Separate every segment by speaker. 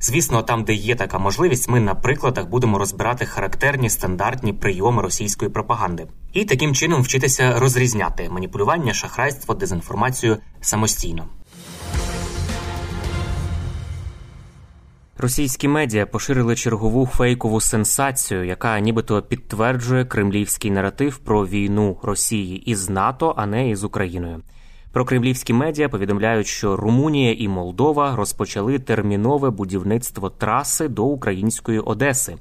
Speaker 1: Звісно, там, де є така можливість, ми на прикладах будемо розбирати характерні стандартні прийоми російської пропаганди і таким чином вчитися розрізняти маніпулювання, шахрайство, дезінформацію самостійно. Російські медіа поширили чергову фейкову сенсацію, яка нібито підтверджує кремлівський наратив про війну Росії із НАТО, а не із Україною. Про кремлівські медіа повідомляють, що Румунія і Молдова розпочали термінове будівництво траси до української Одеси.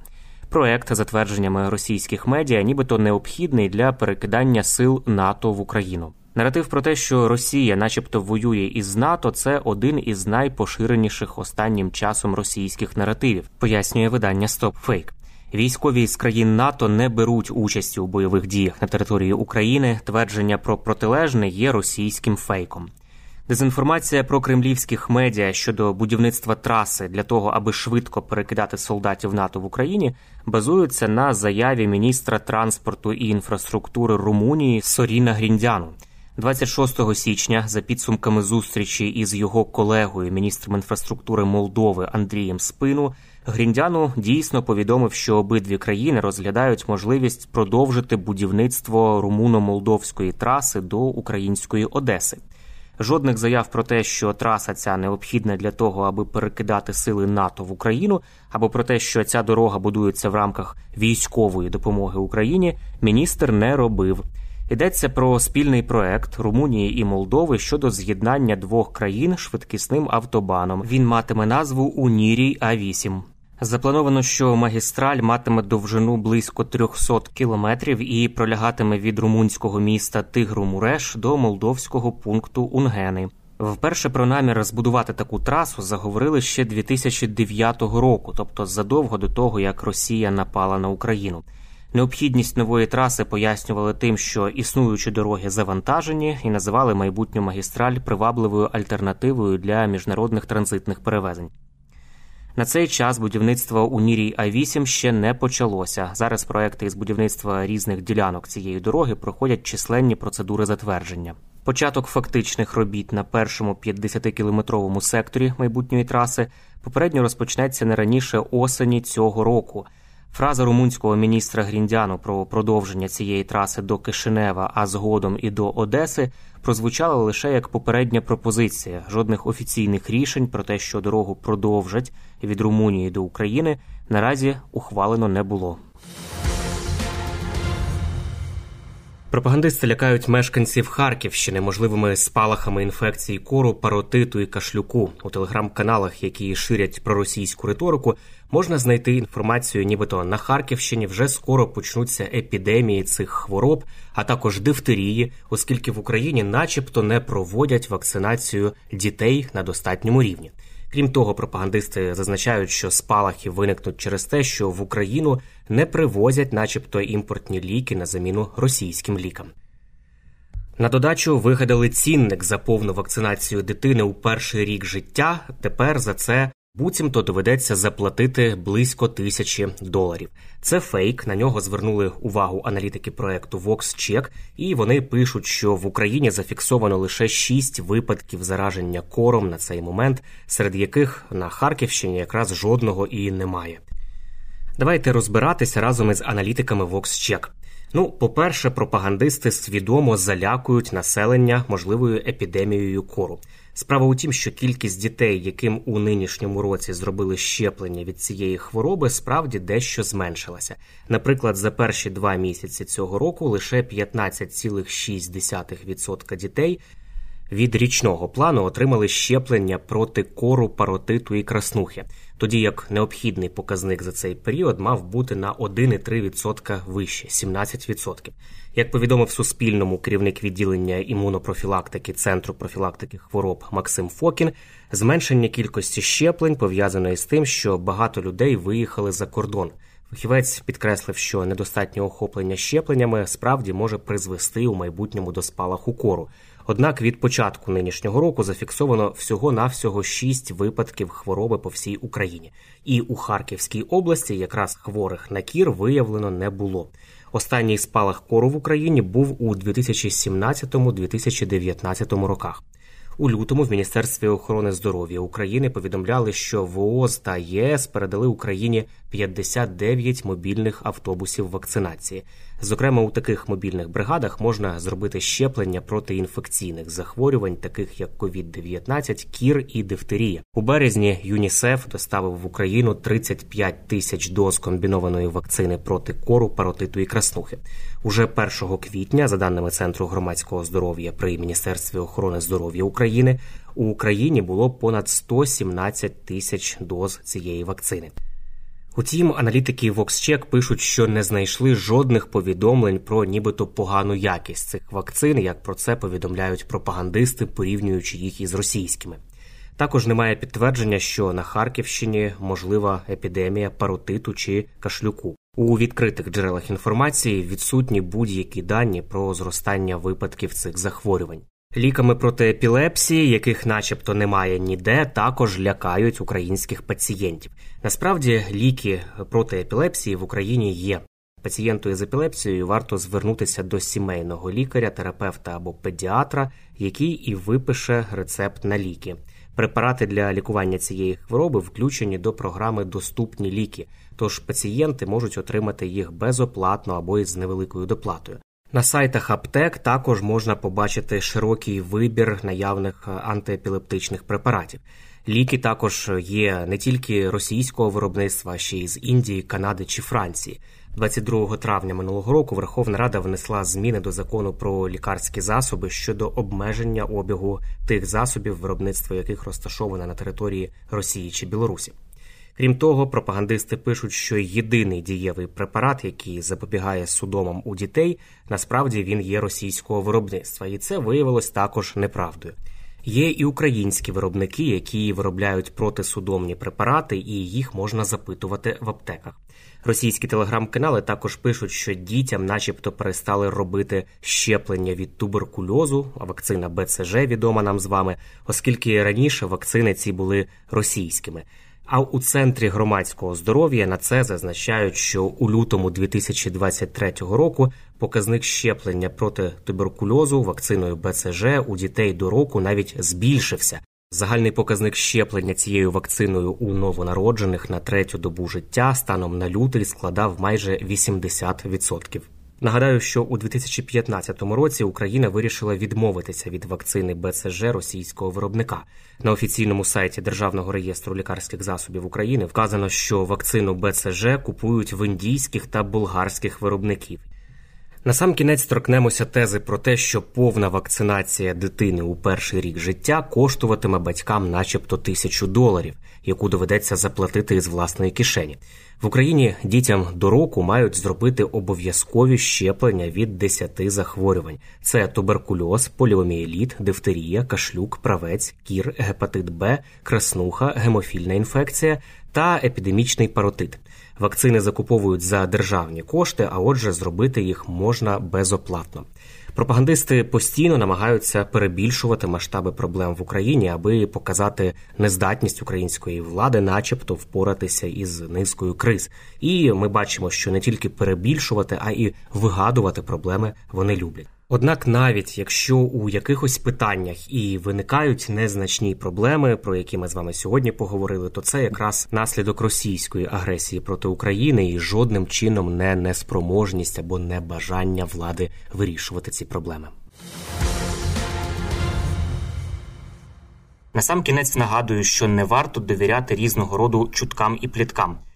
Speaker 1: Проект, за твердженнями російських медіа, нібито необхідний для перекидання сил НАТО в Україну. Наратив про те, що Росія, начебто, воює із НАТО, це один із найпоширеніших останнім часом російських наративів, пояснює видання StopFake. Військові з країн НАТО не беруть участі у бойових діях на території України. Твердження про протилежне є російським фейком. Дезінформація про кремлівських медіа щодо будівництва траси для того, аби швидко перекидати солдатів НАТО в Україні, базується на заяві міністра транспорту і інфраструктури Румунії Соріна Гріндяну. 26 січня, за підсумками зустрічі із його колегою, міністром інфраструктури Молдови Андрієм Спину, Гріндяну дійсно повідомив, що обидві країни розглядають можливість продовжити будівництво румуно-молдовської траси до української Одеси. Жодних заяв про те, що траса ця необхідна для того, аби перекидати сили НАТО в Україну, або про те, що ця дорога будується в рамках військової допомоги Україні, міністр не робив. Йдеться про спільний проект Румунії і Молдови щодо з'єднання двох країн швидкісним автобаном. Він матиме назву Унірій А 8 Заплановано, що магістраль матиме довжину близько 300 кілометрів і пролягатиме від румунського міста Тигру-Муреш до молдовського пункту Унгени. Вперше про намір збудувати таку трасу заговорили ще 2009 року, тобто задовго до того, як Росія напала на Україну. Необхідність нової траси пояснювали тим, що існуючі дороги завантажені і називали майбутню магістраль привабливою альтернативою для міжнародних транзитних перевезень. На цей час будівництво у Нірій А 8 ще не почалося. Зараз проекти із будівництва різних ділянок цієї дороги проходять численні процедури затвердження. Початок фактичних робіт на першому 50-кілометровому секторі майбутньої траси попередньо розпочнеться не раніше осені цього року. Фраза румунського міністра Гріндяну про продовження цієї траси до Кишинева, а згодом і до Одеси, прозвучала лише як попередня пропозиція. Жодних офіційних рішень про те, що дорогу продовжать від Румунії до України, наразі ухвалено не було. Пропагандисти лякають мешканців Харківщини можливими спалахами інфекції кору, паротиту і кашлюку у телеграм-каналах, які ширять проросійську риторику, можна знайти інформацію, нібито на Харківщині вже скоро почнуться епідемії цих хвороб, а також дифтерії, оскільки в Україні, начебто, не проводять вакцинацію дітей на достатньому рівні. Крім того, пропагандисти зазначають, що спалахи виникнуть через те, що в Україну не привозять, начебто, імпортні ліки на заміну російським лікам. На додачу вигадали цінник за повну вакцинацію дитини у перший рік життя. Тепер за це буцімто доведеться заплатити близько тисячі доларів. Це фейк. На нього звернули увагу аналітики проекту VoxCheck, і вони пишуть, що в Україні зафіксовано лише шість випадків зараження кором на цей момент, серед яких на Харківщині якраз жодного і немає. Давайте розбиратися разом із аналітиками VoxCheck. Ну, по-перше, пропагандисти свідомо залякують населення можливою епідемією кору. Справа у тім, що кількість дітей, яким у нинішньому році зробили щеплення від цієї хвороби, справді дещо зменшилася. Наприклад, за перші два місяці цього року лише 15,6% дітей від річного плану отримали щеплення проти кору, паротиту і краснухи, тоді як необхідний показник за цей період мав бути на 1,3% вище 17%. Як повідомив Суспільному керівник відділення імунопрофілактики Центру профілактики хвороб Максим Фокін, зменшення кількості щеплень пов'язано із тим, що багато людей виїхали за кордон. Фахівець підкреслив, що недостатнє охоплення щепленнями справді може призвести у майбутньому до спалаху кору. Однак від початку нинішнього року зафіксовано всього навсього шість випадків хвороби по всій Україні, і у Харківській області якраз хворих на кір виявлено не було. Останній спалах кору в Україні був у 2017-2019 роках. У лютому в Міністерстві охорони здоров'я України повідомляли, що ВООЗ та ЄС передали Україні 59 мобільних автобусів вакцинації. Зокрема, у таких мобільних бригадах можна зробити щеплення проти інфекційних захворювань, таких як COVID-19, кір і дифтерія. У березні ЮНІСЕФ доставив в Україну 35 тисяч доз комбінованої вакцини проти кору, паротиту і краснухи. Уже 1 квітня, за даними Центру громадського здоров'я при Міністерстві охорони здоров'я України, у Україні було понад 117 тисяч доз цієї вакцини. Утім, аналітики VoxCheck пишуть, що не знайшли жодних повідомлень про нібито погану якість цих вакцин, як про це повідомляють пропагандисти, порівнюючи їх із російськими. Також немає підтвердження, що на Харківщині можлива епідемія паротиту чи кашлюку. У відкритих джерелах інформації відсутні будь-які дані про зростання випадків цих захворювань. Ліками проти епілепсії, яких, начебто, немає ніде, також лякають українських пацієнтів. Насправді, ліки проти епілепсії в Україні є. Пацієнту із епілепсією варто звернутися до сімейного лікаря, терапевта або педіатра, який і випише рецепт на ліки. Препарати для лікування цієї хвороби включені до програми Доступні ліки, тож пацієнти можуть отримати їх безоплатно або із невеликою доплатою. На сайтах аптек також можна побачити широкий вибір наявних антиепілептичних препаратів. Ліки також є не тільки російського виробництва, а ще й з Індії, Канади чи Франції. 22 травня минулого року Верховна Рада внесла зміни до закону про лікарські засоби щодо обмеження обігу тих засобів, виробництво яких розташоване на території Росії чи Білорусі. Крім того, пропагандисти пишуть, що єдиний дієвий препарат, який запобігає судомам у дітей, насправді він є російського виробництва, і це виявилось також неправдою. Є і українські виробники, які виробляють протисудомні препарати, і їх можна запитувати в аптеках. Російські телеграм-канали також пишуть, що дітям, начебто, перестали робити щеплення від туберкульозу, а вакцина БЦЖ відома нам з вами, оскільки раніше вакцини ці були російськими. А у центрі громадського здоров'я на це зазначають, що у лютому 2023 року показник щеплення проти туберкульозу вакциною БЦЖ у дітей до року навіть збільшився. Загальний показник щеплення цією вакциною у новонароджених на третю добу життя станом на лютий складав майже 80%. Нагадаю, що у 2015 році Україна вирішила відмовитися від вакцини БЦЖ російського виробника. На офіційному сайті Державного реєстру лікарських засобів України вказано, що вакцину БЦЖ купують в індійських та болгарських виробників. Насам кінець торкнемося тези про те, що повна вакцинація дитини у перший рік життя коштуватиме батькам, начебто, тисячу доларів, яку доведеться заплатити із власної кишені. В Україні дітям до року мають зробити обов'язкові щеплення від 10 захворювань: це туберкульоз, поліомієліт, дифтерія, кашлюк, правець, кір, гепатит Б, краснуха, гемофільна інфекція та епідемічний паротит. Вакцини закуповують за державні кошти, а отже, зробити їх можна безоплатно. Пропагандисти постійно намагаються перебільшувати масштаби проблем в Україні, аби показати нездатність української влади, начебто, впоратися із низкою криз. І ми бачимо, що не тільки перебільшувати, а і вигадувати проблеми вони люблять. Однак, навіть якщо у якихось питаннях і виникають незначні проблеми, про які ми з вами сьогодні поговорили, то це якраз наслідок російської агресії проти України і жодним чином не неспроможність або небажання влади вирішувати ці проблеми. Насам кінець нагадую, що не варто довіряти різного роду чуткам і пліткам.